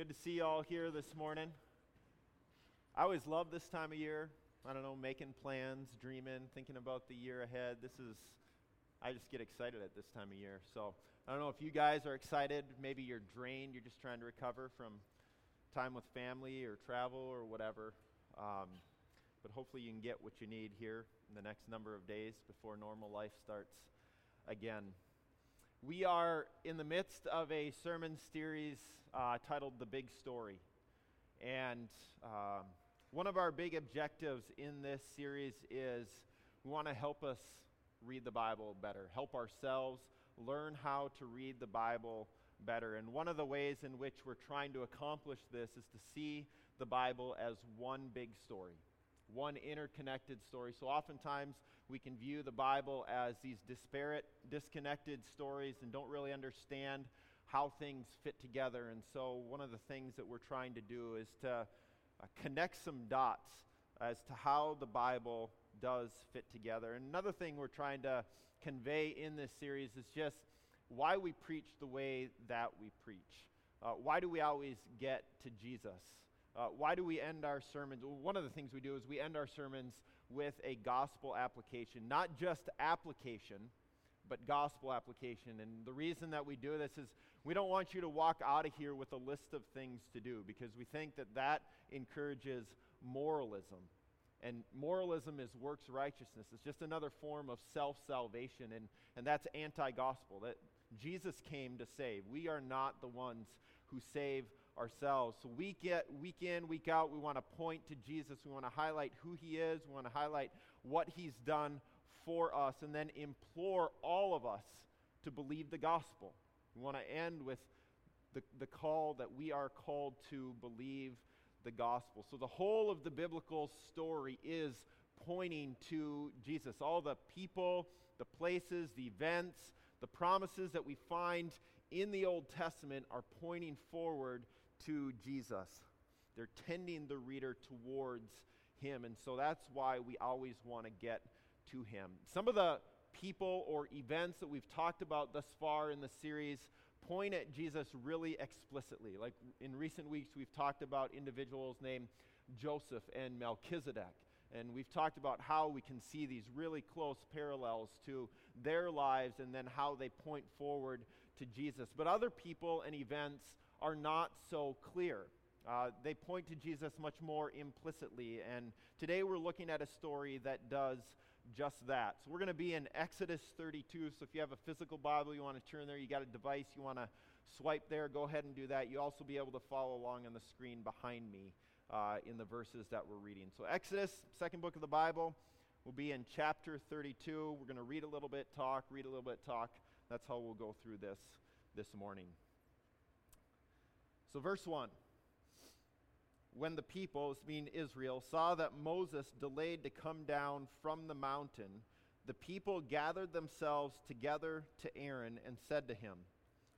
Good to see you all here this morning. I always love this time of year. I don't know, making plans, dreaming, thinking about the year ahead. This is, I just get excited at this time of year. So I don't know if you guys are excited. Maybe you're drained. You're just trying to recover from time with family or travel or whatever. Um, but hopefully you can get what you need here in the next number of days before normal life starts again. We are in the midst of a sermon series uh, titled The Big Story. And um, one of our big objectives in this series is we want to help us read the Bible better, help ourselves learn how to read the Bible better. And one of the ways in which we're trying to accomplish this is to see the Bible as one big story one interconnected story. So oftentimes we can view the Bible as these disparate, disconnected stories and don't really understand how things fit together. And so one of the things that we're trying to do is to uh, connect some dots as to how the Bible does fit together. And another thing we're trying to convey in this series is just why we preach the way that we preach. Uh, why do we always get to Jesus? Uh, why do we end our sermons? Well, one of the things we do is we end our sermons with a gospel application, not just application, but gospel application. And the reason that we do this is we don't want you to walk out of here with a list of things to do because we think that that encourages moralism. And moralism is works righteousness. It's just another form of self salvation, and, and that's anti gospel. That Jesus came to save. We are not the ones who save ourselves. So week, week in, week out, we want to point to Jesus. We want to highlight who he is. We want to highlight what he's done for us, and then implore all of us to believe the gospel. We want to end with the, the call that we are called to believe the gospel. So the whole of the biblical story is pointing to Jesus. All the people, the places, the events, the promises that we find in the Old Testament are pointing forward to Jesus. They're tending the reader towards him. And so that's why we always want to get to him. Some of the people or events that we've talked about thus far in the series point at Jesus really explicitly. Like in recent weeks, we've talked about individuals named Joseph and Melchizedek. And we've talked about how we can see these really close parallels to their lives and then how they point forward to Jesus. But other people and events are not so clear. Uh, they point to Jesus much more implicitly. And today we're looking at a story that does just that. So we're going to be in Exodus 32. So if you have a physical Bible, you want to turn there, you got a device, you want to swipe there, go ahead and do that. You'll also be able to follow along on the screen behind me uh, in the verses that we're reading. So, Exodus, second book of the Bible, will be in chapter 32. We're going to read a little bit, talk, read a little bit, talk. That's how we'll go through this this morning. So, verse 1 When the people, being Israel, saw that Moses delayed to come down from the mountain, the people gathered themselves together to Aaron and said to him,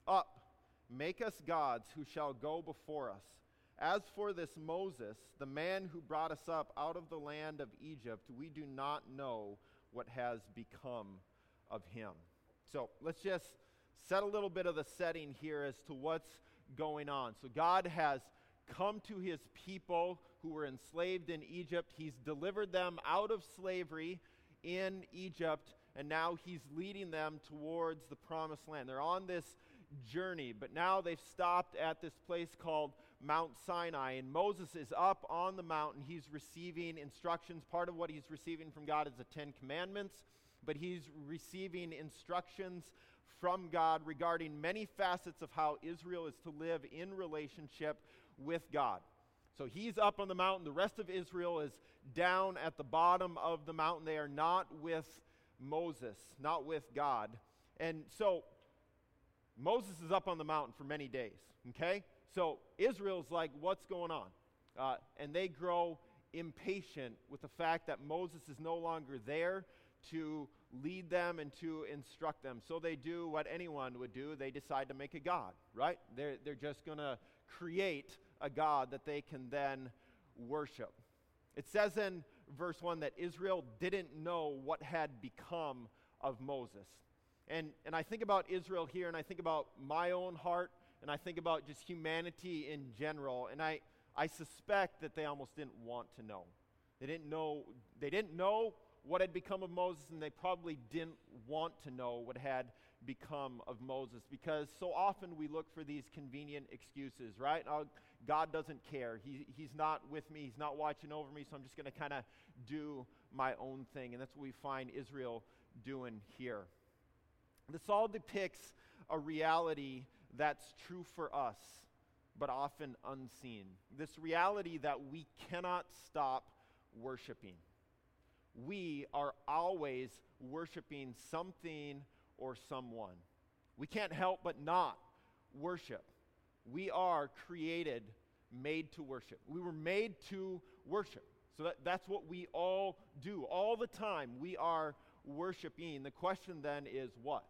Up, make us gods who shall go before us. As for this Moses, the man who brought us up out of the land of Egypt, we do not know what has become of him. So let's just set a little bit of the setting here as to what's going on. So God has come to his people who were enslaved in Egypt, he's delivered them out of slavery in Egypt, and now he's leading them towards the promised land. They're on this journey. But now they've stopped at this place called Mount Sinai, and Moses is up on the mountain. He's receiving instructions. Part of what he's receiving from God is the Ten Commandments, but he's receiving instructions from God regarding many facets of how Israel is to live in relationship with God. So he's up on the mountain. The rest of Israel is down at the bottom of the mountain. They are not with Moses, not with God. And so Moses is up on the mountain for many days, okay? So Israel's like, what's going on? Uh, and they grow impatient with the fact that Moses is no longer there to lead them and to instruct them. So they do what anyone would do they decide to make a God, right? They're, they're just going to create a God that they can then worship. It says in verse 1 that Israel didn't know what had become of Moses. And, and I think about Israel here, and I think about my own heart and I think about just humanity in general, and I, I suspect that they almost didn't want to know. They didn't know, they didn't know what had become of Moses, and they probably didn't want to know what had become of Moses because so often we look for these convenient excuses, right? Oh, God doesn't care. He, he's not with me. He's not watching over me, so I'm just going to kind of do my own thing. And that's what we find Israel doing here. This all depicts a reality that's true for us, but often unseen. This reality that we cannot stop worshiping. We are always worshiping something or someone. We can't help but not worship. We are created, made to worship. We were made to worship. So that, that's what we all do. All the time, we are worshiping. The question then is what?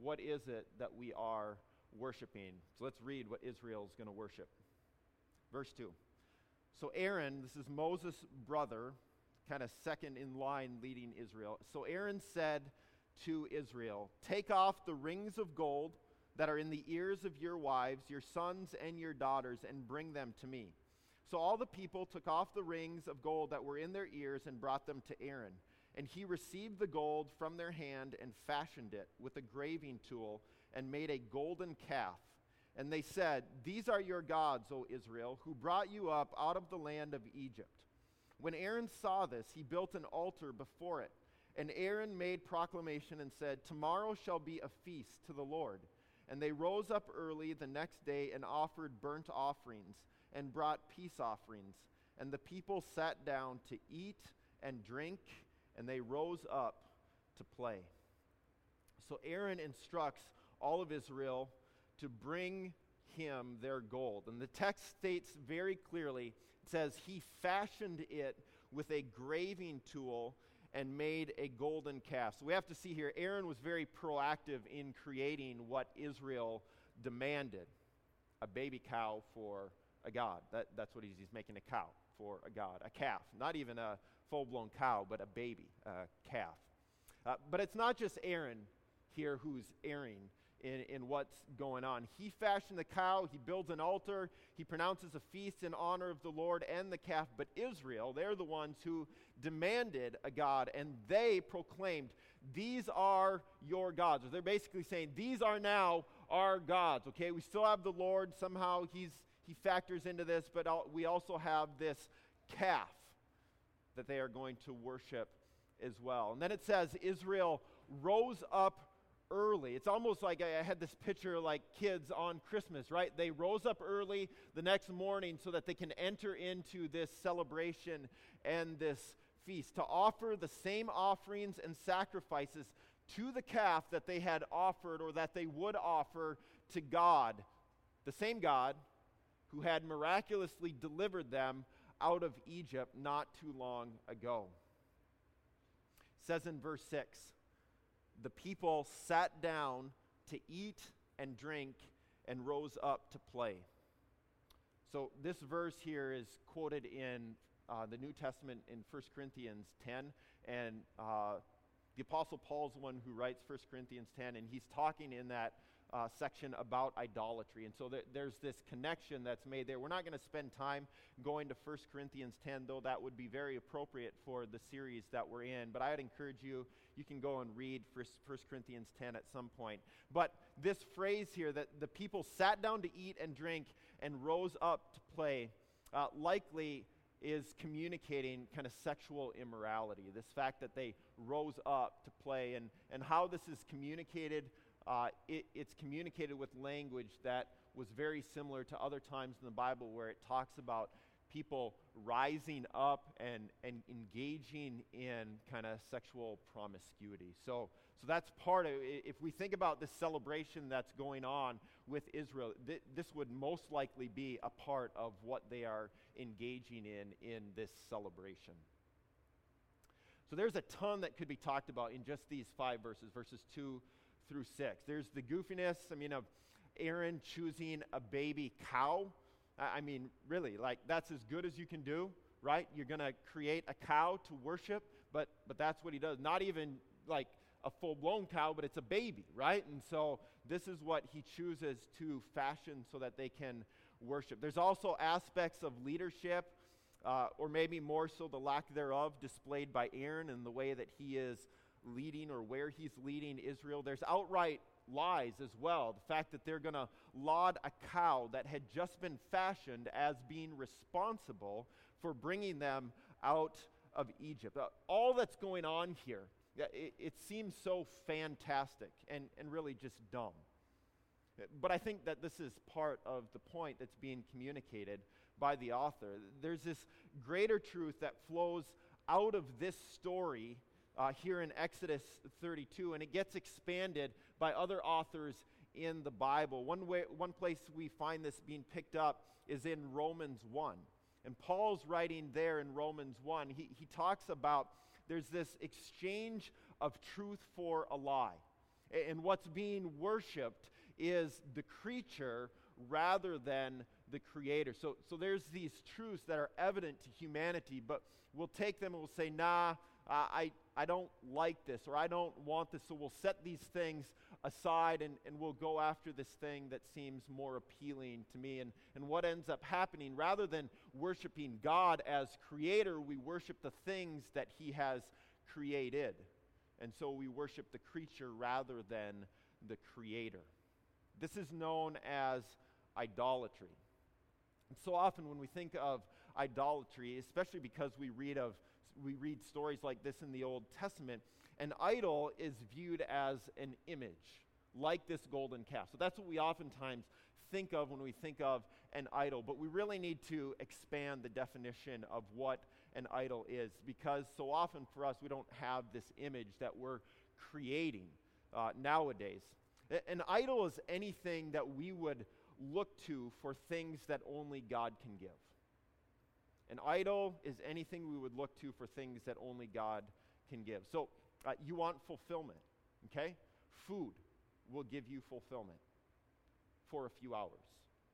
What is it that we are worshiping? So let's read what Israel is going to worship. Verse 2. So Aaron, this is Moses' brother, kind of second in line leading Israel. So Aaron said to Israel, Take off the rings of gold that are in the ears of your wives, your sons, and your daughters, and bring them to me. So all the people took off the rings of gold that were in their ears and brought them to Aaron. And he received the gold from their hand and fashioned it with a graving tool and made a golden calf. And they said, These are your gods, O Israel, who brought you up out of the land of Egypt. When Aaron saw this, he built an altar before it. And Aaron made proclamation and said, Tomorrow shall be a feast to the Lord. And they rose up early the next day and offered burnt offerings and brought peace offerings. And the people sat down to eat and drink, and they rose up to play. So Aaron instructs all of Israel to bring him their gold. And the text states very clearly says, He fashioned it with a graving tool and made a golden calf. So we have to see here, Aaron was very proactive in creating what Israel demanded a baby cow for a god. That, that's what he's, he's making a cow for a god, a calf. Not even a full blown cow, but a baby, a calf. Uh, but it's not just Aaron here who's erring in, in what's going on. He fashioned the cow, he builds an altar, he pronounces a feast in honor of the Lord and the calf. But Israel, they're the ones who demanded a God, and they proclaimed, These are your gods. They're basically saying, These are now our gods. Okay, we still have the Lord. Somehow he's, he factors into this, but we also have this calf that they are going to worship as well. And then it says, Israel rose up early. It's almost like I, had this picture like kids on Christmas, right? They rose up early the next morning so that they can enter into this celebration and this feast to offer the same offerings and sacrifices to the calf that they had offered or that they would offer to God, the same God who had miraculously delivered them out of Egypt not too long ago. It says in verse 6 the people sat down to eat and drink and rose up to play. So, this verse here is quoted in uh, the New Testament in 1 Corinthians 10, and uh, the Apostle Paul's one who writes 1 Corinthians 10, and he's talking in that uh, section about idolatry. And so th- there's this connection that's made there. We're not going to spend time going to 1 Corinthians 10, though that would be very appropriate for the series that we're in. But I would encourage you, you can go and read 1 Corinthians 10 at some point. But this phrase here that the people sat down to eat and drink and rose up to play uh, likely is communicating kind of sexual immorality. This fact that they rose up to play and, and how this is communicated uh, it, it's communicated with language that was very similar to other times in the Bible where it talks about people rising up and, and engaging in kind of sexual promiscuity. So, so that's part of If we think about the celebration that's going on with Israel, th- this would most likely be a part of what they are engaging in in this celebration. So there's a ton that could be talked about in just these five verses, verses 2 through 6. There's the goofiness, I mean, of Aaron choosing a baby cow. I mean, really, like that's as good as you can do, right? You're going to create a cow to worship, but but that's what he does. Not even like a full blown cow, but it's a baby, right? And so this is what he chooses to fashion so that they can worship. There's also aspects of leadership, uh, or maybe more so the lack thereof, displayed by Aaron and the way that he is leading or where he's leading Israel. There's outright lies as well. The fact that they're going to laud a cow that had just been fashioned as being responsible for bringing them out of Egypt. Uh, all that's going on here, it, it seems so fantastic and, and really just dumb. But I think that this is part of the point that's being communicated by the author. There's this greater truth that flows out of this story uh, here in Exodus 32, and it gets expanded by other authors in the Bible. One, way, one place we find this being picked up is in Romans 1. And Paul's writing there in Romans 1, he, he talks about there's this exchange of truth for a lie. And what's being worshiped is the creature rather than the creator. So, so there's these truths that are evident to humanity, but we'll take them and we'll say, nah, I, I don't like this or I don't want this. So we'll set these things aside and, and we'll go after this thing that seems more appealing to me. And, and what ends up happening, rather than worshiping God as creator, we worship the things that he has created. And so we worship the creature rather than the creator. This is known as idolatry. And so often when we think of idolatry, especially because we read of we read stories like this in the Old Testament, an idol is viewed as an image, like this golden calf. So that's what we oftentimes think of when we think of an idol. But we really need to expand the definition of what an idol is because so often for us, we don't have this image that we're creating uh, nowadays. An idol is anything that we would look to for things that only God can give. An idol is anything we would look to for things that only God can give. So uh, you want fulfillment, okay? Food will give you fulfillment for a few hours,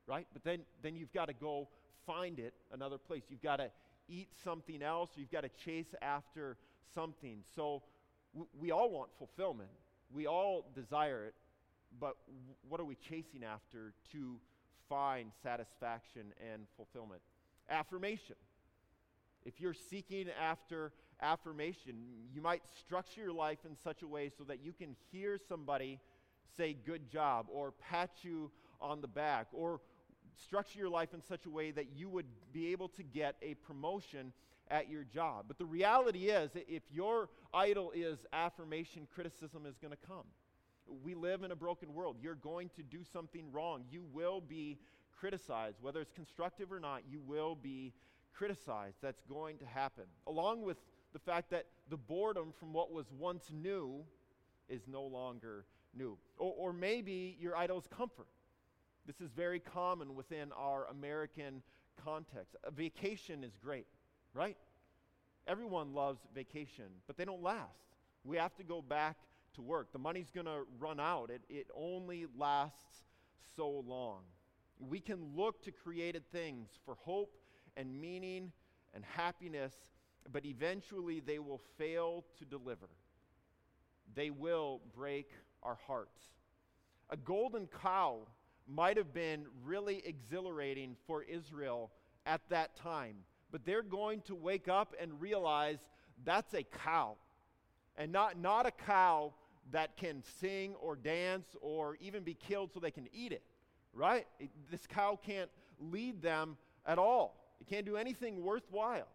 right? But then, then you've got to go find it another place. You've got to eat something else, you've got to chase after something. So w- we all want fulfillment. We all desire it, but w- what are we chasing after to find satisfaction and fulfillment? Affirmation. If you're seeking after affirmation, you might structure your life in such a way so that you can hear somebody say, Good job, or pat you on the back, or structure your life in such a way that you would be able to get a promotion at your job. But the reality is, if your idol is affirmation, criticism is going to come. We live in a broken world. You're going to do something wrong. You will be criticized. Whether it's constructive or not, you will be criticized. That's going to happen. Along with the fact that the boredom from what was once new is no longer new. Or, or maybe your idol is comfort. This is very common within our American context. A vacation is great, right? Everyone loves vacation, but they don't last. We have to go back to work. The money's going to run out. It, it only lasts so long. We can look to created things for hope and meaning and happiness, but eventually they will fail to deliver. They will break our hearts. A golden cow might have been really exhilarating for Israel at that time, but they're going to wake up and realize that's a cow. And not, not a cow that can sing or dance or even be killed so they can eat it, right? It, this cow can't lead them at all. It can't do anything worthwhile.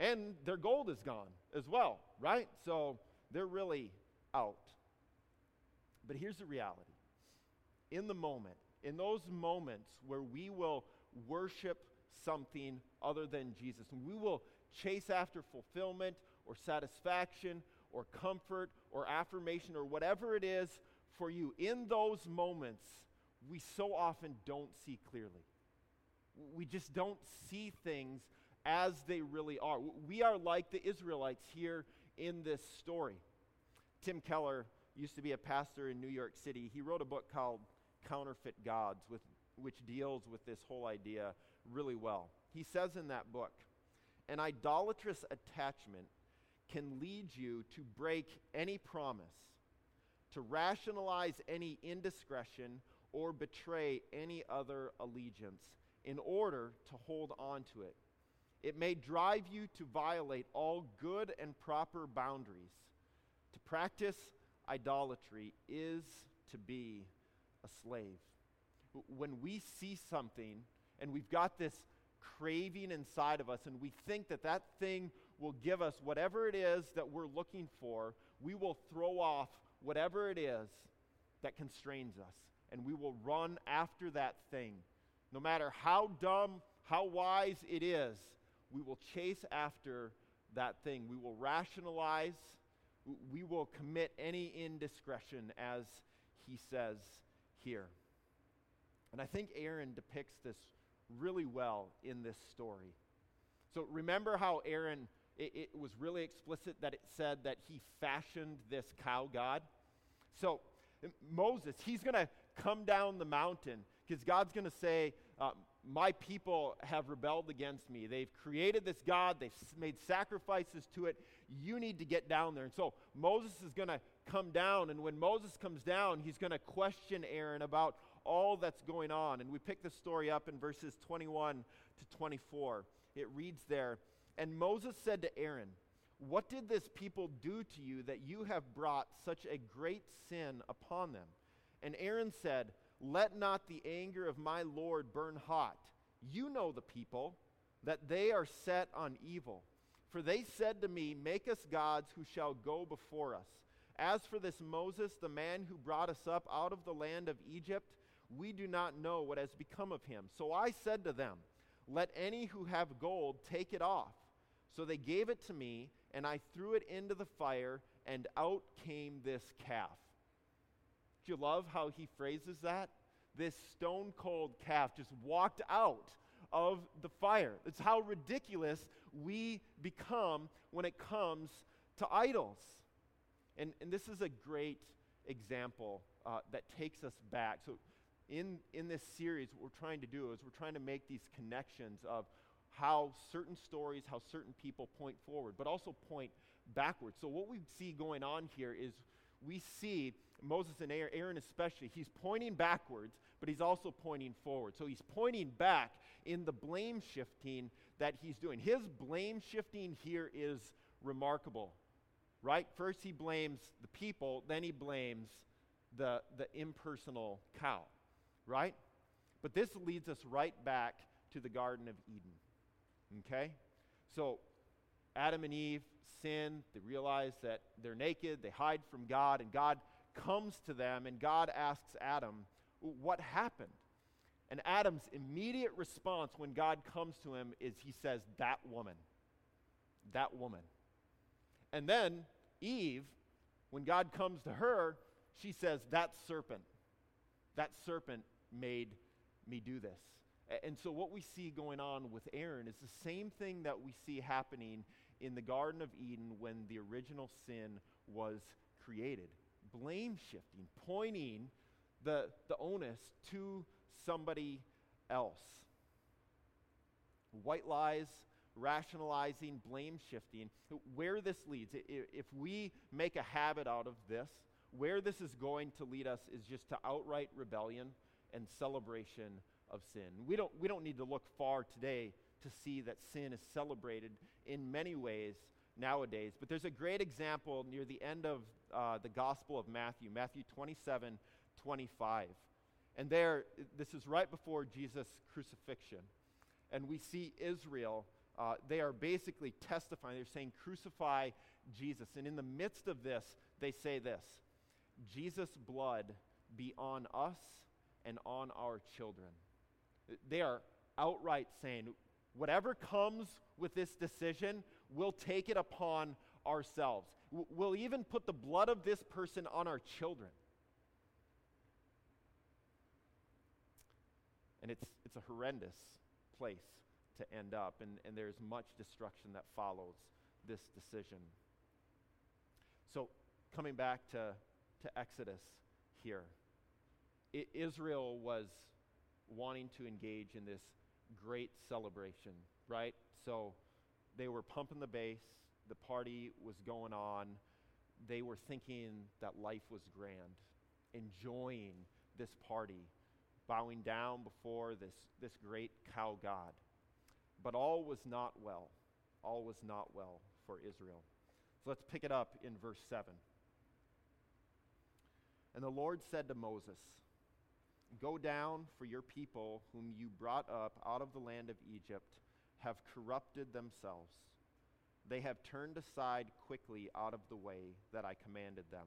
And their gold is gone as well, right? So they're really out. But here's the reality in the moment, in those moments where we will worship something other than Jesus, and we will chase after fulfillment or satisfaction or comfort or affirmation or whatever it is for you, in those moments, we so often don't see clearly. We just don't see things as they really are. We are like the Israelites here in this story. Tim Keller used to be a pastor in New York City. He wrote a book called Counterfeit Gods, with, which deals with this whole idea really well. He says in that book, an idolatrous attachment can lead you to break any promise, to rationalize any indiscretion, or betray any other allegiance in order to hold on to it. It may drive you to violate all good and proper boundaries. To practice idolatry is to be a slave. When we see something and we've got this craving inside of us and we think that that thing will give us whatever it is that we're looking for, we will throw off whatever it is that constrains us and we will run after that thing. No matter how dumb, how wise it is, we will chase after that thing. We will rationalize. We will commit any indiscretion, as he says here. And I think Aaron depicts this really well in this story. So remember how Aaron, it, it, was really explicit that it said that he fashioned this cow god? So Moses, he's going to come down the mountain because God's going to say, uh, My people have rebelled against me. They've created this God, they've made sacrifices to it. You need to get down there. And so Moses is going to come down, and when Moses comes down, he's going to question Aaron about all that's going on. And we pick the story up in verses 21 to 24. It reads there And Moses said to Aaron, What did this people do to you that you have brought such a great sin upon them? And Aaron said, Let not the anger of my Lord burn hot. You know the people, that they are set on evil. For they said to me, Make us gods who shall go before us. As for this Moses, the man who brought us up out of the land of Egypt, we do not know what has become of him. So I said to them, Let any who have gold take it off. So they gave it to me, and I threw it into the fire, and out came this calf. Do you love how he phrases that? This stone cold calf just walked out of the fire. It's how ridiculous we become when it comes to idols. And, and this is a great example uh, that takes us back. So, in, in this series, what we're trying to do is we're trying to make these connections of how certain stories, how certain people point forward, but also point backwards. So, what we see going on here is we see Moses and Aaron, especially, he's pointing backwards, but he's also pointing forward. So, he's pointing back in the blame shifting that he's doing. His blame shifting here is remarkable, right? First, he blames the people, then he blames the, the impersonal cow right? But this leads us right back to the Garden of Eden. Okay? So, Adam and Eve sin, they realize that they're naked, they hide from God, and God comes to them, and God asks Adam, What happened? And Adam's immediate response when God comes to him is he says, That woman. That woman. And then Eve, when God comes to her, she says, That serpent. That serpent made me do this. And so, what we see going on with Aaron is the same thing that we see happening in the Garden of Eden when the original sin was created blame shifting, pointing the, the onus to somebody else. White lies, rationalizing, blame shifting. Where this leads, if we make a habit out of this, where this is going to lead us is just to outright rebellion and celebration of sin. We don't, we don't need to look far today to see that sin is celebrated in many ways nowadays. But there's a great example near the end of uh, the Gospel of Matthew, Matthew 27 25. And there, this is right before Jesus' crucifixion. And we see Israel, uh, they are basically testifying. They're saying, Crucify Jesus. And in the midst of this, they say this Jesus' blood be on us and on our children. They are outright saying, whatever comes with this decision, we'll take it upon ourselves. We'll even put the blood of this person on our children. And it's, it's a horrendous place to end up, and, and there's much destruction that follows this decision. So, coming back to, to Exodus here. Israel was wanting to engage in this great celebration, right? So they were pumping the bass, the party was going on, they were thinking that life was grand, enjoying this party, bowing down before this, this great cow god. But all was not well. All was not well for Israel. So let's pick it up in verse 7. And the Lord said to Moses, Go down, for your people, whom you brought up out of the land of Egypt, have corrupted themselves. They have turned aside quickly out of the way that I commanded them.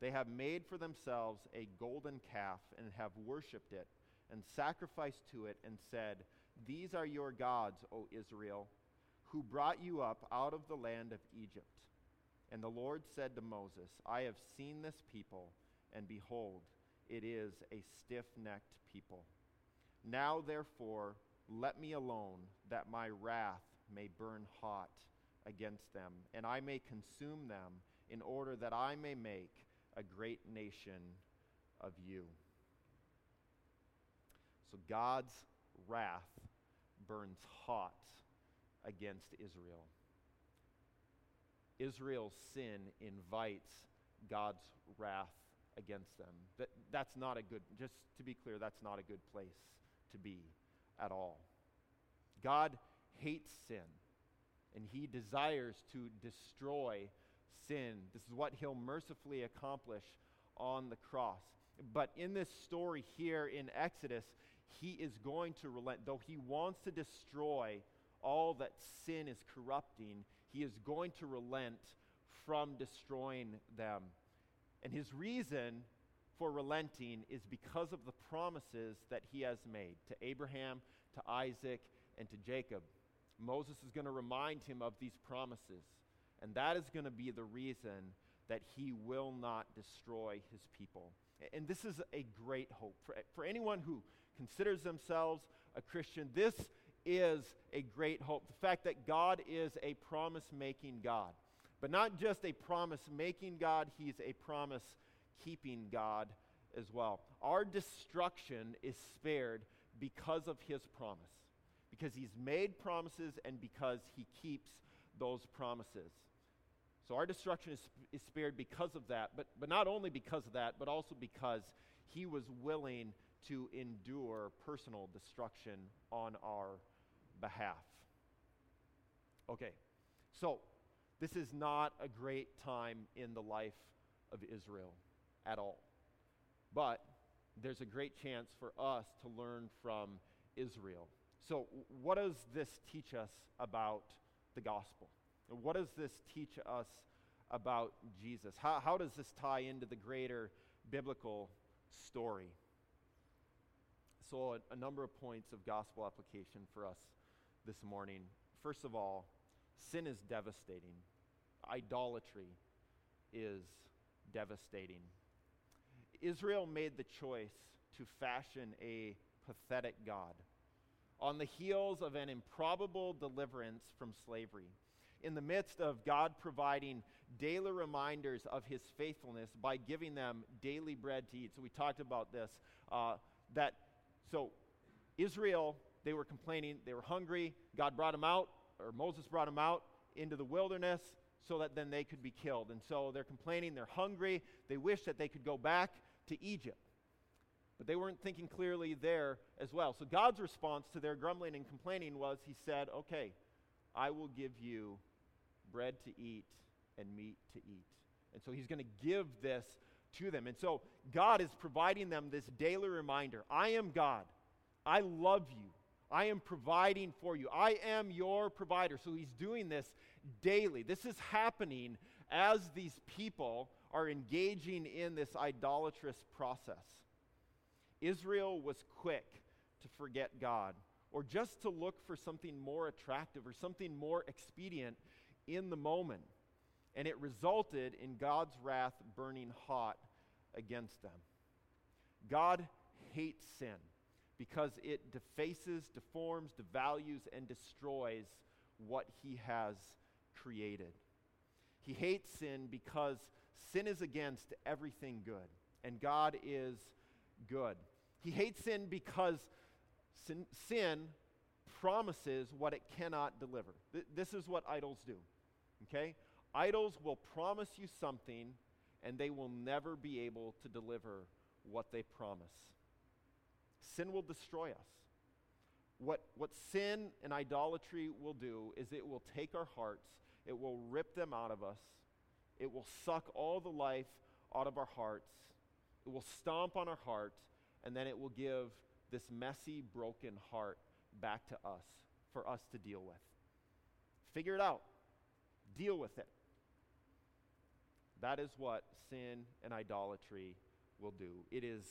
They have made for themselves a golden calf and have worshipped it and sacrificed to it and said, These are your gods, O Israel, who brought you up out of the land of Egypt. And the Lord said to Moses, I have seen this people, and behold, it is a stiff necked people. Now, therefore, let me alone, that my wrath may burn hot against them, and I may consume them, in order that I may make a great nation of you. So God's wrath burns hot against Israel. Israel's sin invites God's wrath against them. That, that's not a good, just to be clear, that's not a good place to be at all. God hates sin, and he desires to destroy sin. This is what he'll mercifully accomplish on the cross. But in this story here in Exodus, he is going to relent. Though he wants to destroy all that sin is corrupting, he is going to relent from destroying them. And his reason for relenting is because of the promises that he has made to Abraham, to Isaac, and to Jacob. Moses is going to remind him of these promises. And that is going to be the reason that he will not destroy his people. And this is a great hope. For, for anyone who considers themselves a Christian, this is a great hope. The fact that God is a promise making God. But not just a promise making God, He's a promise keeping God as well. Our destruction is spared because of His promise, because He's made promises and because He keeps those promises. So our destruction is, is spared because of that, but, but not only because of that, but also because He was willing to endure personal destruction on our behalf. Okay, so this is not a great time in the life of Israel at all. But there's a great chance for us to learn from Israel. So, what does this teach us about the gospel? What does this teach us about Jesus? How, how does this tie into the greater biblical story? So, a, a number of points of gospel application for us this morning. First of all, sin is devastating, idolatry is devastating. Israel made the choice to fashion a pathetic God on the heels of an improbable deliverance from slavery. In the midst of God providing daily reminders of his faithfulness by giving them daily bread to eat. So, we talked about this. Uh, that, so, Israel, they were complaining, they were hungry. God brought them out, or Moses brought them out into the wilderness so that then they could be killed. And so they're complaining, they're hungry, they wish that they could go back to Egypt. But they weren't thinking clearly there as well. So God's response to their grumbling and complaining was He said, Okay, I will give you bread to eat and meat to eat. And so He's going to give this to them. And so God is providing them this daily reminder I am God. I love you. I am providing for you. I am your provider. So he's doing this daily. This is happening as these people are engaging in this idolatrous process. Israel was quick to forget God or just to look for something more attractive or something more expedient in the moment. And it resulted in God's wrath burning hot against them. God hates sin because it defaces, deforms, devalues, and destroys what he has created. He hates sin because sin is against everything good, and God is good. He hates sin because sin, sin promises what it cannot deliver. Th- this is what idols do. Okay? Idols will promise you something and they will never be able to deliver what they promise. Sin will destroy us. What, what sin and idolatry will do is it will take our hearts, it will rip them out of us, it will suck all the life out of our hearts, it will stomp on our heart, and then it will give this messy, broken heart back to us for us to deal with. Figure it out, deal with it. That is what sin and idolatry will do. It is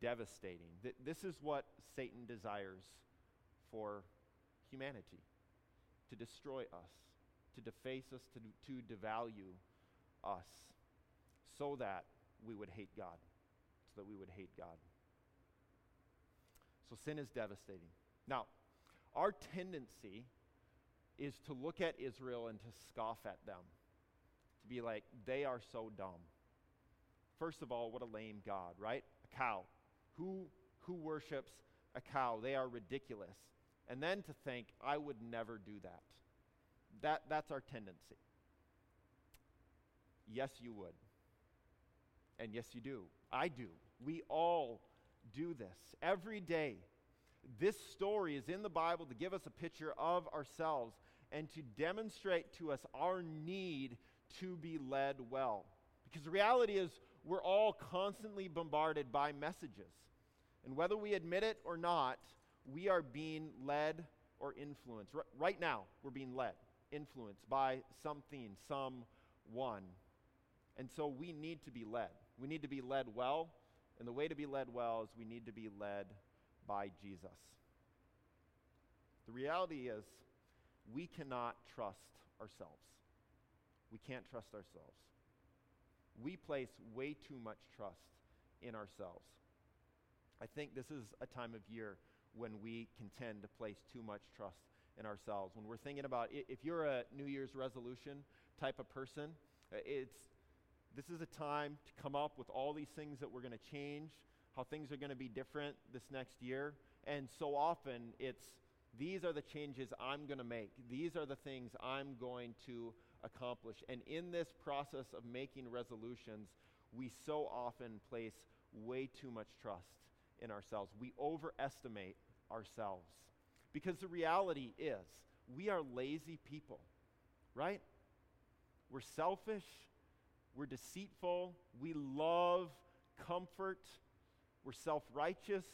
devastating. Th- this is what Satan desires for humanity to destroy us, to deface us, to, to devalue us, so that we would hate God, so that we would hate God. So sin is devastating. Now, our tendency is to look at Israel and to scoff at them, to be like, they are so dumb. First of all, what a lame God, right? A cow. Who, who worships a cow? They are ridiculous. And then to think, I would never do that. that that's our tendency. Yes, you would. And yes, you do. I do. We all do this every day. This story is in the Bible to give us a picture of ourselves and to demonstrate to us our need to be led well. Because the reality is, we're all constantly bombarded by messages. And whether we admit it or not, we are being led or influenced. Right now, we're being led, influenced by something, someone. And so we need to be led. We need to be led well. And the way to be led well is we need to be led by Jesus. The reality is, we cannot trust ourselves. We can't trust ourselves. We place way too much trust in ourselves. I think this is a time of year when we can tend to place too much trust in ourselves. When we're thinking about if you're a New Year's resolution type of person, it's this is a time to come up with all these things that we're going to change, how things are going to be different this next year. And so often it's these are the changes I'm going to make. These are the things I'm going to accomplish. And in this process of making resolutions, we so often place way too much trust in ourselves. We overestimate ourselves. Because the reality is, we are lazy people, right? We're selfish, we're deceitful, we love comfort, we're self righteous,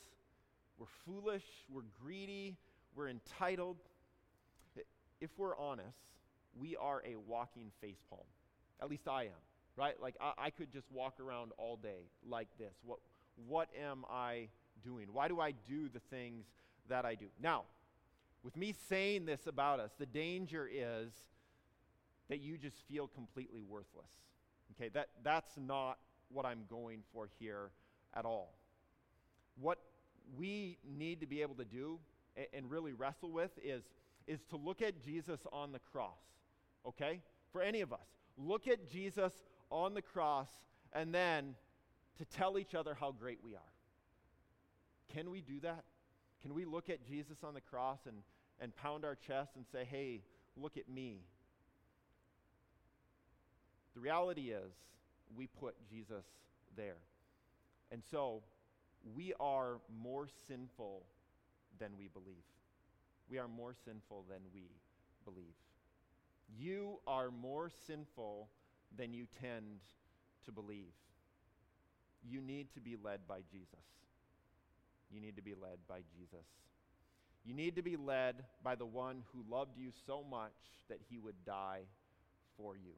we're foolish, we're greedy, we're entitled. If we're honest, we are a walking facepalm. At least I am, right? Like I, I could just walk around all day like this. What, what am I doing? Why do I do the things that I do? Now, with me saying this about us, the danger is that you just feel completely worthless. Okay, that, that's not what I'm going for here at all. What we need to be able to do and, and really wrestle with is, is to look at Jesus on the cross, okay? For any of us, look at Jesus on the cross and then to tell each other how great we are. Can we do that? Can we look at Jesus on the cross and, and pound our chest and say, hey, look at me? The reality is, we put Jesus there. And so, we are more sinful than we believe. We are more sinful than we believe. You are more sinful than you tend to believe. You need to be led by Jesus. You need to be led by Jesus. You need to be led by the one who loved you so much that he would die for you.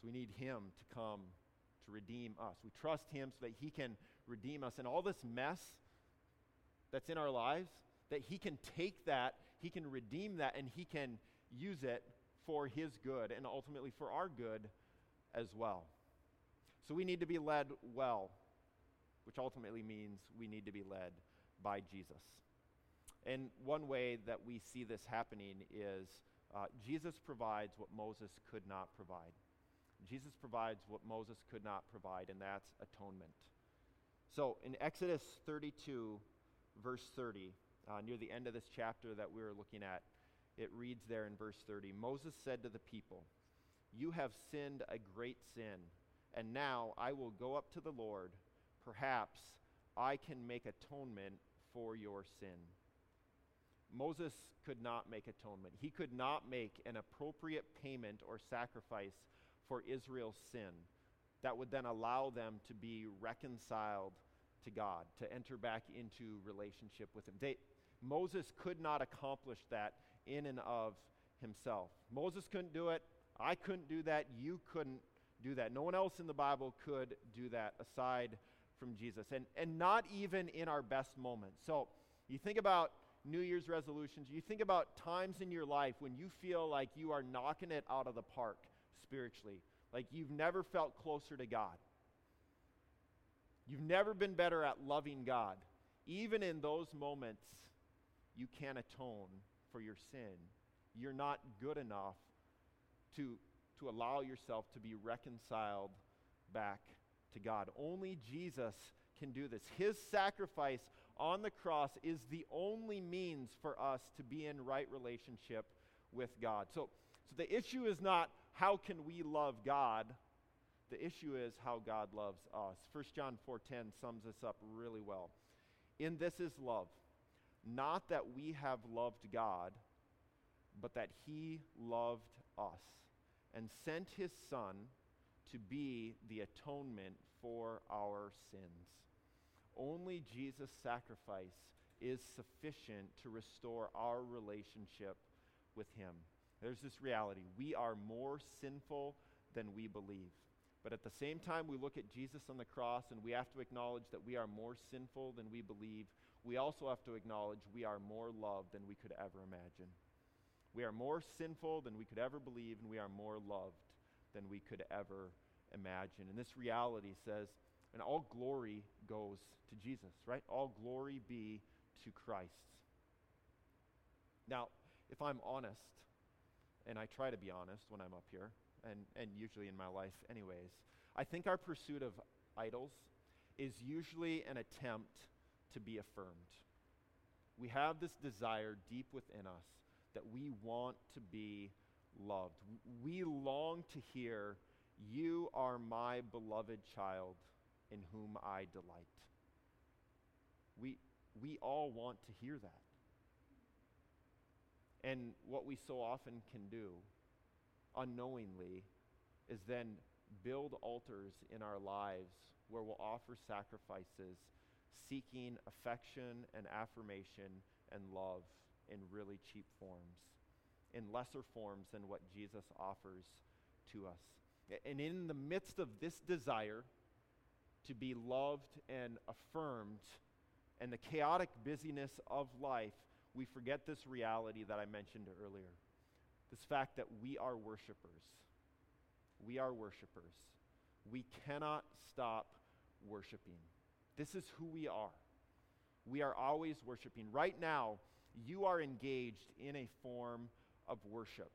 So we need him to come to redeem us. We trust him so that he can redeem us. And all this mess that's in our lives, that he can take that, he can redeem that, and he can use it for his good and ultimately for our good as well. So we need to be led well, which ultimately means we need to be led by Jesus. And one way that we see this happening is uh, Jesus provides what Moses could not provide. Jesus provides what Moses could not provide, and that's atonement. So in Exodus 32, verse 30, uh, near the end of this chapter that we were looking at, it reads there in verse 30 Moses said to the people, You have sinned a great sin, and now I will go up to the Lord. Perhaps I can make atonement for your sin. Moses could not make atonement. He could not make an appropriate payment or sacrifice for Israel's sin that would then allow them to be reconciled to God, to enter back into relationship with Him. They, Moses could not accomplish that in and of himself. Moses couldn't do it. I couldn't do that. You couldn't do that. No one else in the Bible could do that aside from Jesus. And, and not even in our best moments. So you think about New Year's resolutions, you think about times in your life when you feel like you are knocking it out of the park spiritually, like you've never felt closer to God. You've never been better at loving God. Even in those moments, you can't atone for your sin. You're not good enough to, to allow yourself to be reconciled back to God. Only Jesus can do this. His sacrifice on the cross is the only means for us to be in right relationship with God. So, so the issue is not how can we love God? The issue is how God loves us. 1 John 4:10 sums this up really well. In this is love, not that we have loved God, but that he loved us and sent his Son to be the atonement for our sins. Only Jesus' sacrifice is sufficient to restore our relationship with him. There's this reality. We are more sinful than we believe. But at the same time, we look at Jesus on the cross and we have to acknowledge that we are more sinful than we believe. We also have to acknowledge we are more loved than we could ever imagine. We are more sinful than we could ever believe, and we are more loved than we could ever imagine. And this reality says, and all glory goes to Jesus, right? All glory be to Christ. Now, if I'm honest, and I try to be honest when I'm up here, and, and usually in my life, anyways, I think our pursuit of idols is usually an attempt to be affirmed. We have this desire deep within us that we want to be loved. We long to hear, You are my beloved child in whom I delight. We, we all want to hear that. And what we so often can do, unknowingly, is then build altars in our lives where we'll offer sacrifices seeking affection and affirmation and love in really cheap forms, in lesser forms than what Jesus offers to us. And in the midst of this desire to be loved and affirmed and the chaotic busyness of life, we forget this reality that I mentioned earlier. This fact that we are worshipers. We are worshipers. We cannot stop worshiping. This is who we are. We are always worshiping. Right now, you are engaged in a form of worship.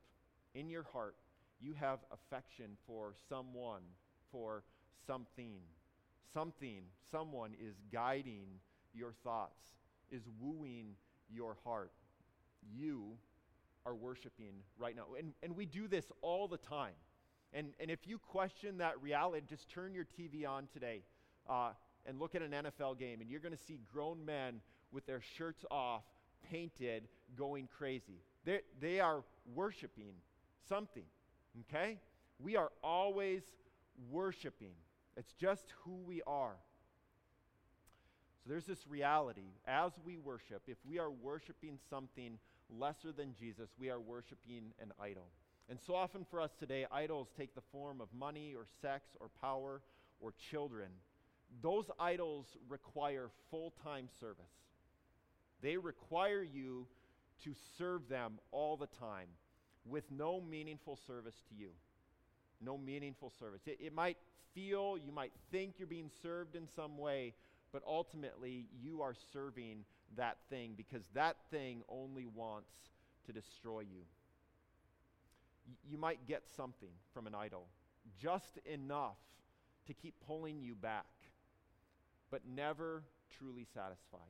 In your heart, you have affection for someone, for something. Something, someone is guiding your thoughts, is wooing your heart. You are worshiping right now. And, and we do this all the time. And, and if you question that reality, just turn your TV on today. Uh, and look at an NFL game, and you're going to see grown men with their shirts off, painted, going crazy. They're, they are worshiping something, okay? We are always worshiping. It's just who we are. So there's this reality. As we worship, if we are worshiping something lesser than Jesus, we are worshiping an idol. And so often for us today, idols take the form of money or sex or power or children those idols require full time service. They require you to serve them all the time with no meaningful service to you. No meaningful service. It, it might feel, you might think you're being served in some way, but ultimately you are serving that thing because that thing only wants to destroy you. You might get something from an idol, just enough to keep pulling you back but never truly satisfied.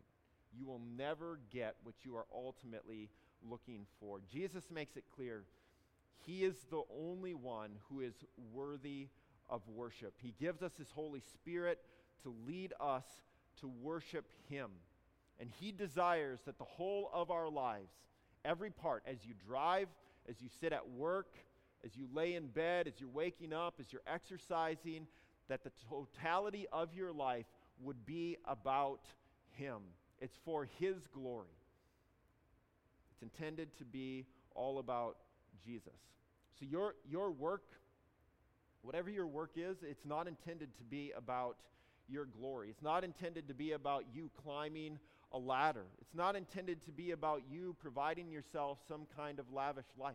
You will never get what you are ultimately looking for. Jesus makes it clear he is the only one who is worthy of worship. He gives us his Holy Spirit to lead us to worship him. And he desires that the whole of our lives, every part, as you drive, as you sit at work, as you lay in bed, as you're waking up, as you're exercising, that the totality of your life would be about him. It's for his glory. It's intended to be all about Jesus. So your, your work, whatever your work is, it's not intended to be about your glory. It's not intended to be about you climbing a ladder. It's not intended to be about you providing yourself some kind of lavish life.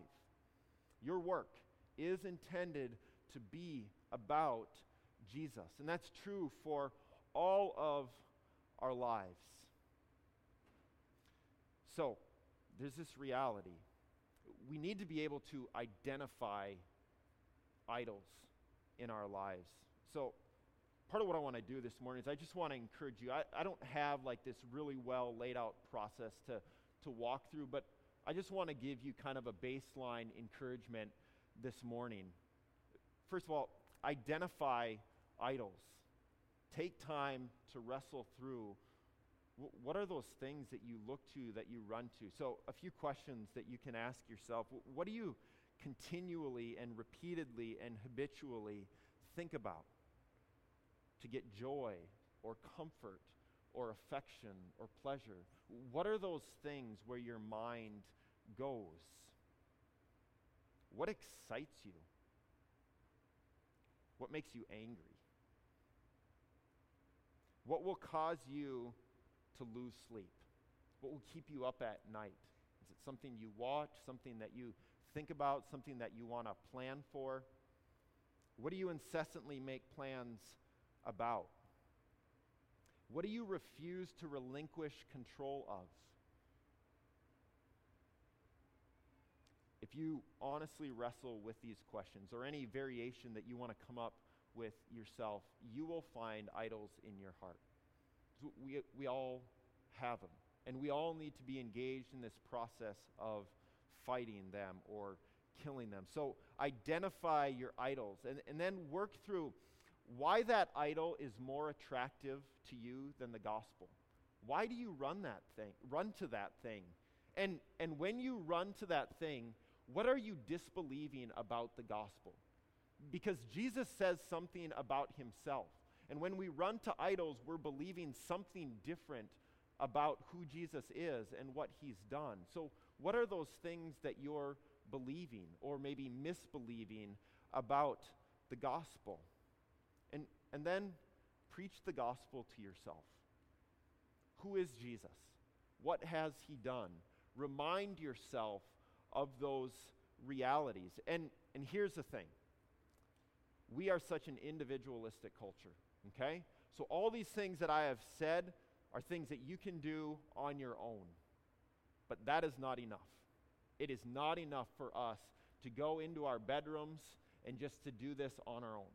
Your work is intended to be about Jesus. And that's true for all of our lives. So, there's this reality. We need to be able to identify idols in our lives. So, part of what I want to do this morning is I just want to encourage you. I, I don't have like this really well laid out process to, to walk through, but I just want to give you kind of a baseline encouragement this morning. First of all, identify idols. Take time to wrestle through what are those things that you look to, that you run to? So, a few questions that you can ask yourself. What do you continually and repeatedly and habitually think about to get joy or comfort or affection or pleasure? What are those things where your mind goes? What excites you? What makes you angry? What will cause you to lose sleep? What will keep you up at night? Is it something you watch, something that you think about, something that you want to plan for? What do you incessantly make plans about? What do you refuse to relinquish control of? If you honestly wrestle with these questions or any variation that you want to come up with yourself, you will find idols in your heart. We, we all have them. And we all need to be engaged in this process of fighting them or killing them. So identify your idols and, and then work through why that idol is more attractive to you than the gospel. Why do you run that thing? Run to that thing. And and when you run to that thing, what are you disbelieving about the gospel? Because Jesus says something about himself. And when we run to idols, we're believing something different about who Jesus is and what he's done. So, what are those things that you're believing or maybe misbelieving about the gospel? And, then preach the gospel to yourself. Who is Jesus? What has he done? Remind yourself of those realities. And, and here's the thing we are such an individualistic culture, okay? So, all these things that I have said are things that you can do on your own. But that is not enough. It is not enough for us to go into our bedrooms and just to do this on our own.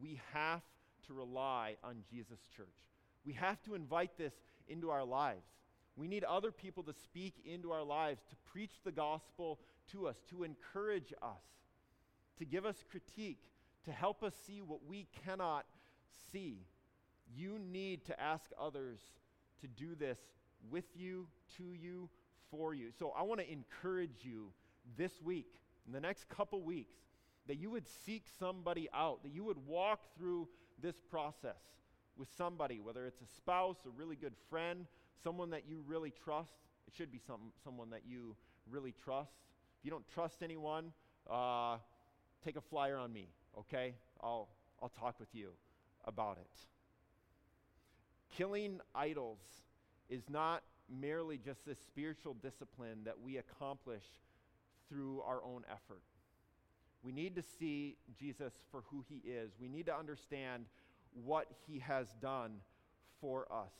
We have to rely on Jesus' church. We have to invite this into our lives. We need other people to speak into our lives, to preach the gospel to us, to encourage us, to give us critique, to help us see what we cannot see. You need to ask others to do this with you, to you, for you. So I want to encourage you this week, in the next couple weeks, that you would seek somebody out, that you would walk through this process with somebody, whether it's a spouse, a really good friend, someone that you really trust. It should be some, someone that you really trust. If you don't trust anyone, uh, take a flyer on me, okay? I'll, I'll talk with you about it. Killing idols is not merely just this spiritual discipline that we accomplish through our own effort. We need to see Jesus for who he is. We need to understand what he has done for us.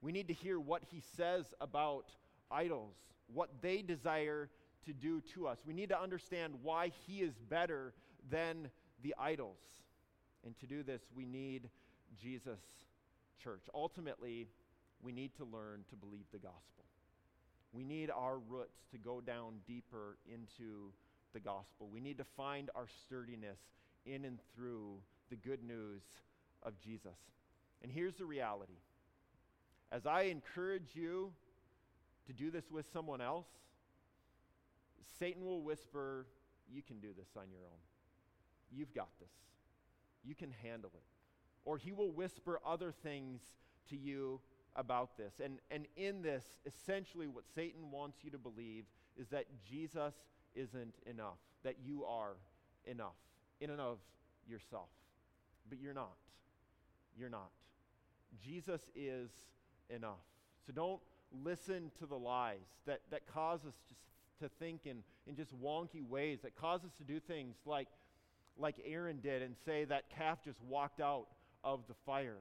We need to hear what he says about idols, what they desire to do to us. We need to understand why he is better than the idols. And to do this, we need Jesus, church. Ultimately, we need to learn to believe the gospel. We need our roots to go down deeper into the gospel. We need to find our sturdiness in and through the good news of Jesus. And here's the reality as I encourage you to do this with someone else, Satan will whisper, You can do this on your own. You've got this. You can handle it. Or he will whisper other things to you about this. And, and in this, essentially, what Satan wants you to believe is that Jesus isn't enough, that you are enough in and of yourself. But you're not. You're not. Jesus is enough. So don't listen to the lies that, that cause us just to think in, in just wonky ways, that cause us to do things like, like Aaron did and say that calf just walked out of the fire.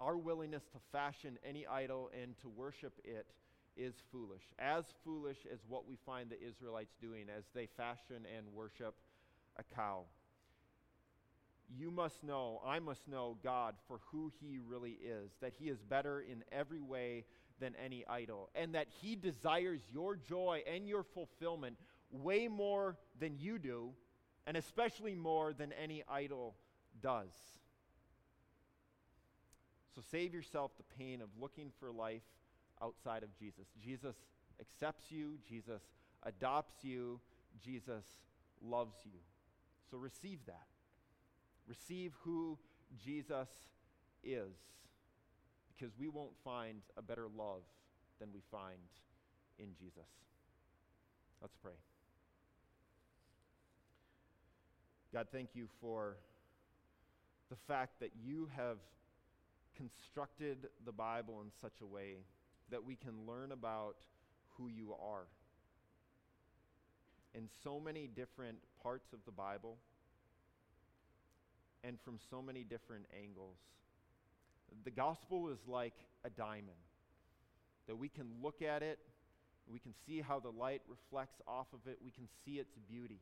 Our willingness to fashion any idol and to worship it is foolish. As foolish as what we find the Israelites doing as they fashion and worship a cow. You must know, I must know God for who He really is, that He is better in every way than any idol, and that He desires your joy and your fulfillment way more than you do, and especially more than any idol does. So save yourself the pain of looking for life outside of Jesus. Jesus accepts you, Jesus adopts you, Jesus loves you. So receive that. Receive who Jesus is, because we won't find a better love than we find in Jesus. Let's pray. God, thank you for the fact that you have constructed the Bible in such a way that we can learn about who you are. In so many different parts of the Bible and from so many different angles. The gospel is like a diamond that we can look at it, we can see how the light reflects off of it, we can see its beauty.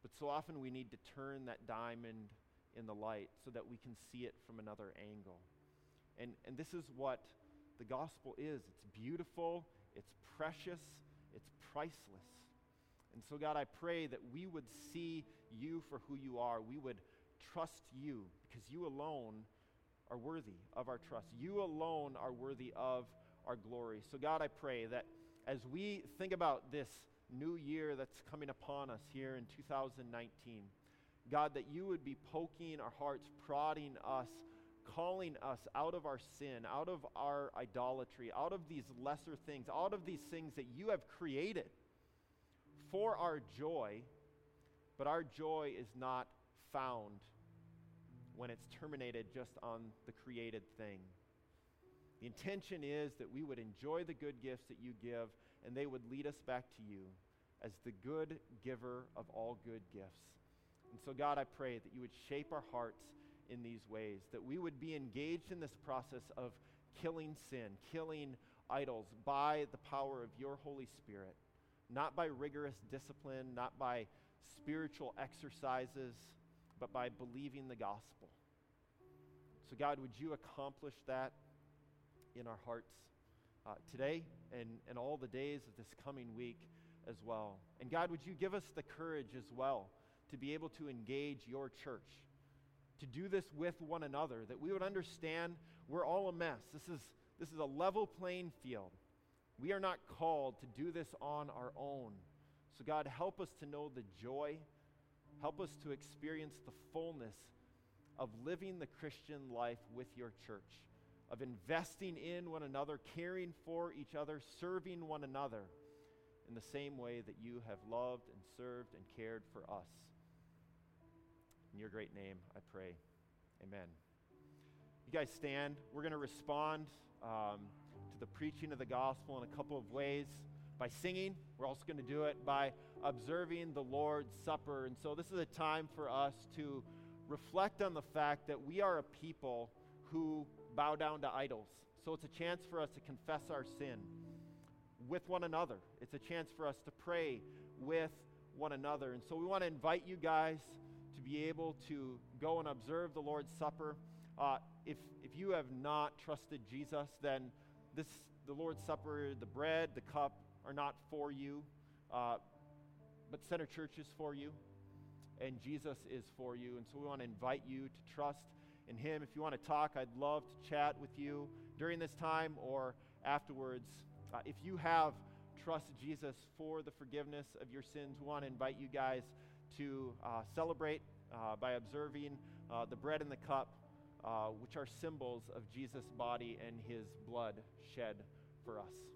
But so often we need to turn that diamond in the light so that we can see it from another angle. And, and this is what the gospel is it's beautiful, it's precious, it's priceless. And so, God, I pray that we would see you for who you are. We would trust you because you alone are worthy of our trust. You alone are worthy of our glory. So, God, I pray that as we think about this new year that's coming upon us here in 2019, God, that you would be poking our hearts, prodding us, calling us out of our sin, out of our idolatry, out of these lesser things, out of these things that you have created for our joy, but our joy is not found when it's terminated just on the created thing. The intention is that we would enjoy the good gifts that you give, and they would lead us back to you as the good giver of all good gifts. And so, God, I pray that you would shape our hearts in these ways, that we would be engaged in this process of killing sin, killing idols by the power of your Holy Spirit, not by rigorous discipline, not by spiritual exercises, but by believing the gospel. So, God, would you accomplish that in our hearts uh, today and, and all the days of this coming week as well? And, God, would you give us the courage as well to be able to engage your church? To do this with one another, that we would understand we're all a mess. This is, this is a level playing field. We are not called to do this on our own. So, God, help us to know the joy, help us to experience the fullness of living the Christian life with your church, of investing in one another, caring for each other, serving one another in the same way that you have loved and served and cared for us. In your great name, I pray. Amen. You guys stand. We're going to respond um, to the preaching of the gospel in a couple of ways by singing. We're also going to do it by observing the Lord's Supper. And so, this is a time for us to reflect on the fact that we are a people who bow down to idols. So, it's a chance for us to confess our sin with one another, it's a chance for us to pray with one another. And so, we want to invite you guys be able to go and observe the Lord's Supper. Uh, if, if you have not trusted Jesus, then this, the Lord's Supper, the bread, the cup are not for you, uh, but Center Church is for you, and Jesus is for you. And so we want to invite you to trust in Him. If you want to talk, I'd love to chat with you during this time or afterwards. Uh, if you have trusted Jesus for the forgiveness of your sins, we want to invite you guys to uh, celebrate uh, by observing uh, the bread and the cup, uh, which are symbols of Jesus' body and his blood shed for us.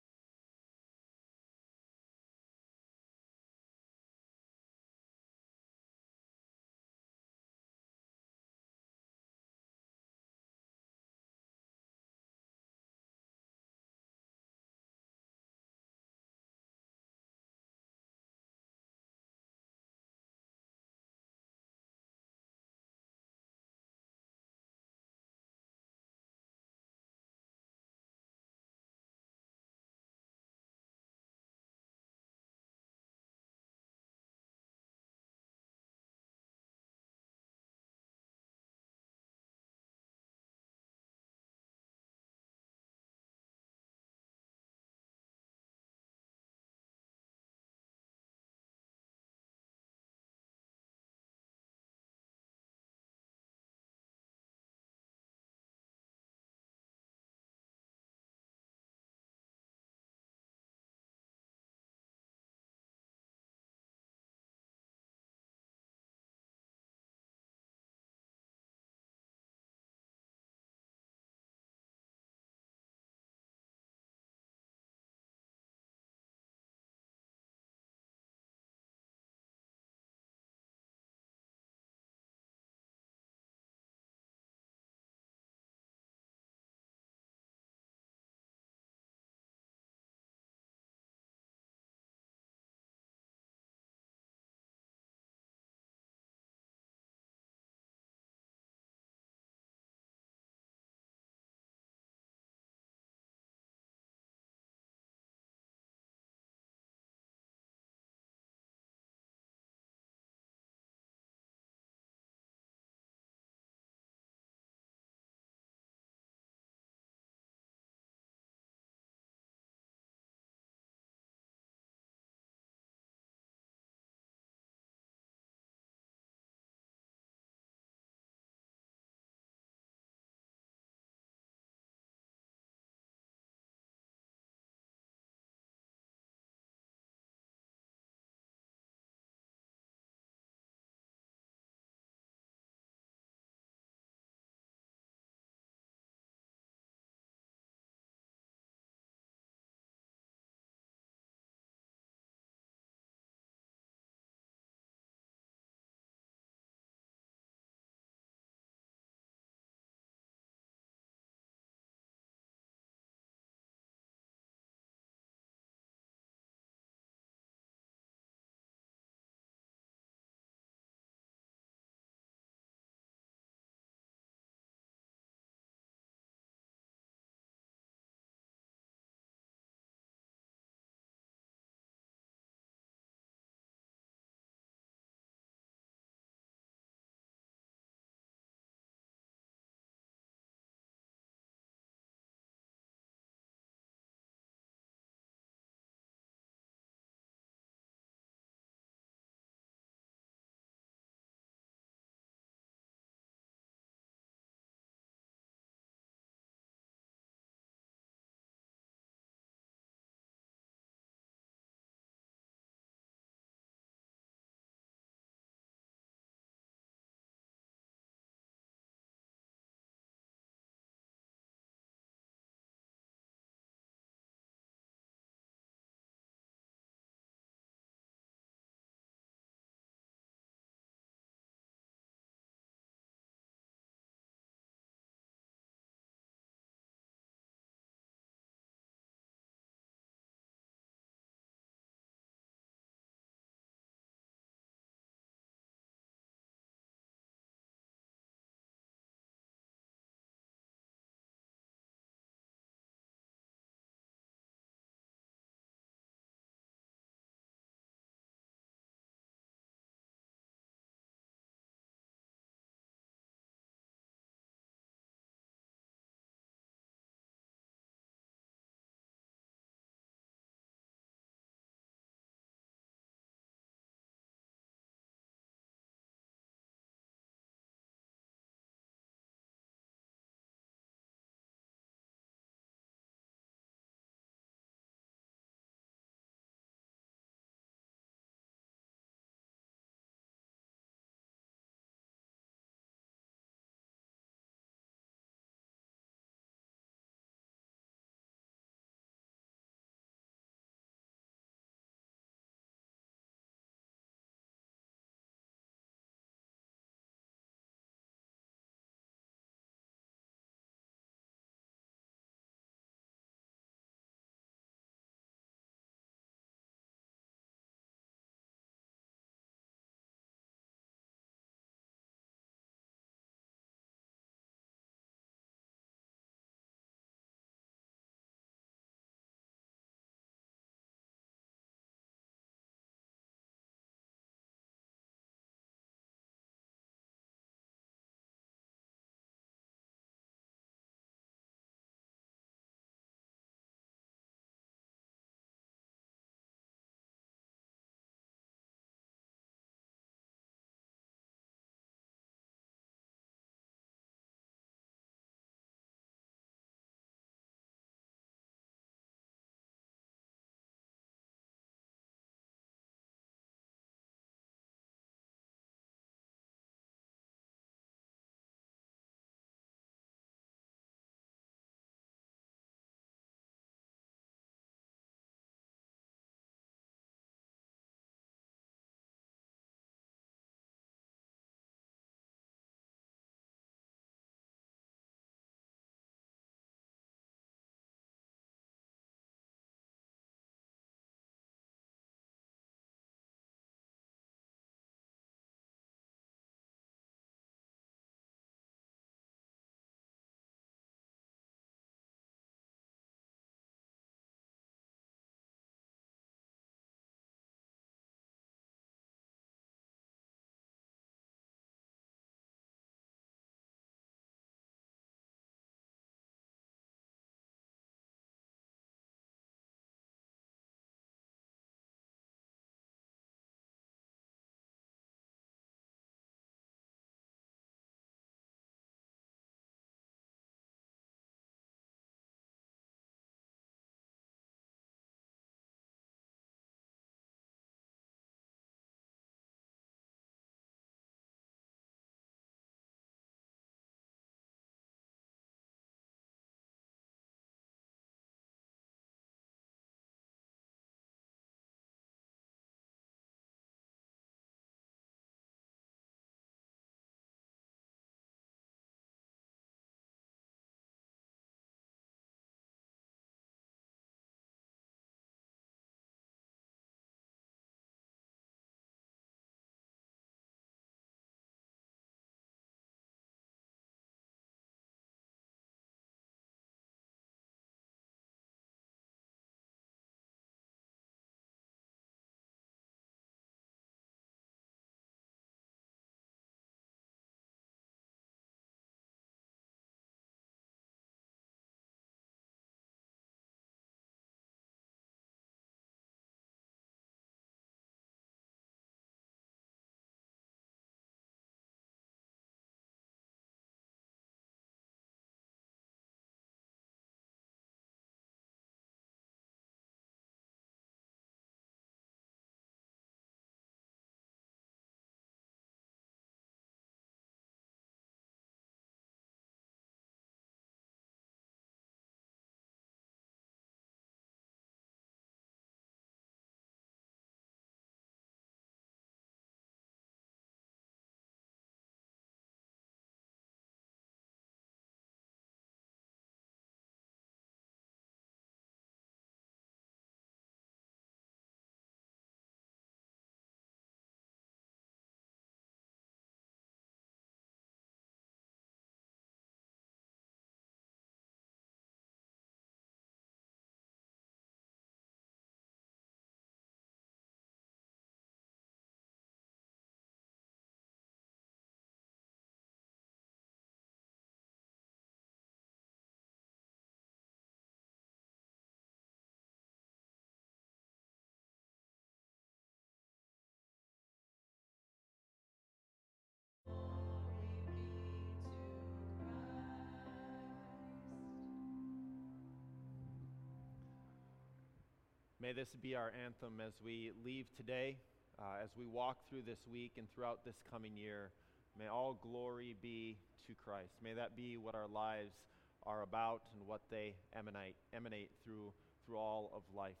May this be our anthem as we leave today, uh, as we walk through this week and throughout this coming year. May all glory be to Christ. May that be what our lives are about and what they emanate, emanate through, through all of life.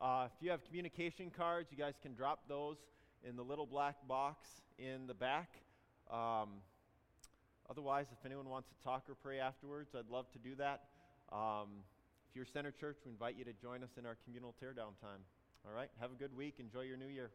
Uh, if you have communication cards, you guys can drop those in the little black box in the back. Um, otherwise, if anyone wants to talk or pray afterwards, I'd love to do that. Um, if you're Center Church, we invite you to join us in our communal teardown time. All right, have a good week. Enjoy your new year.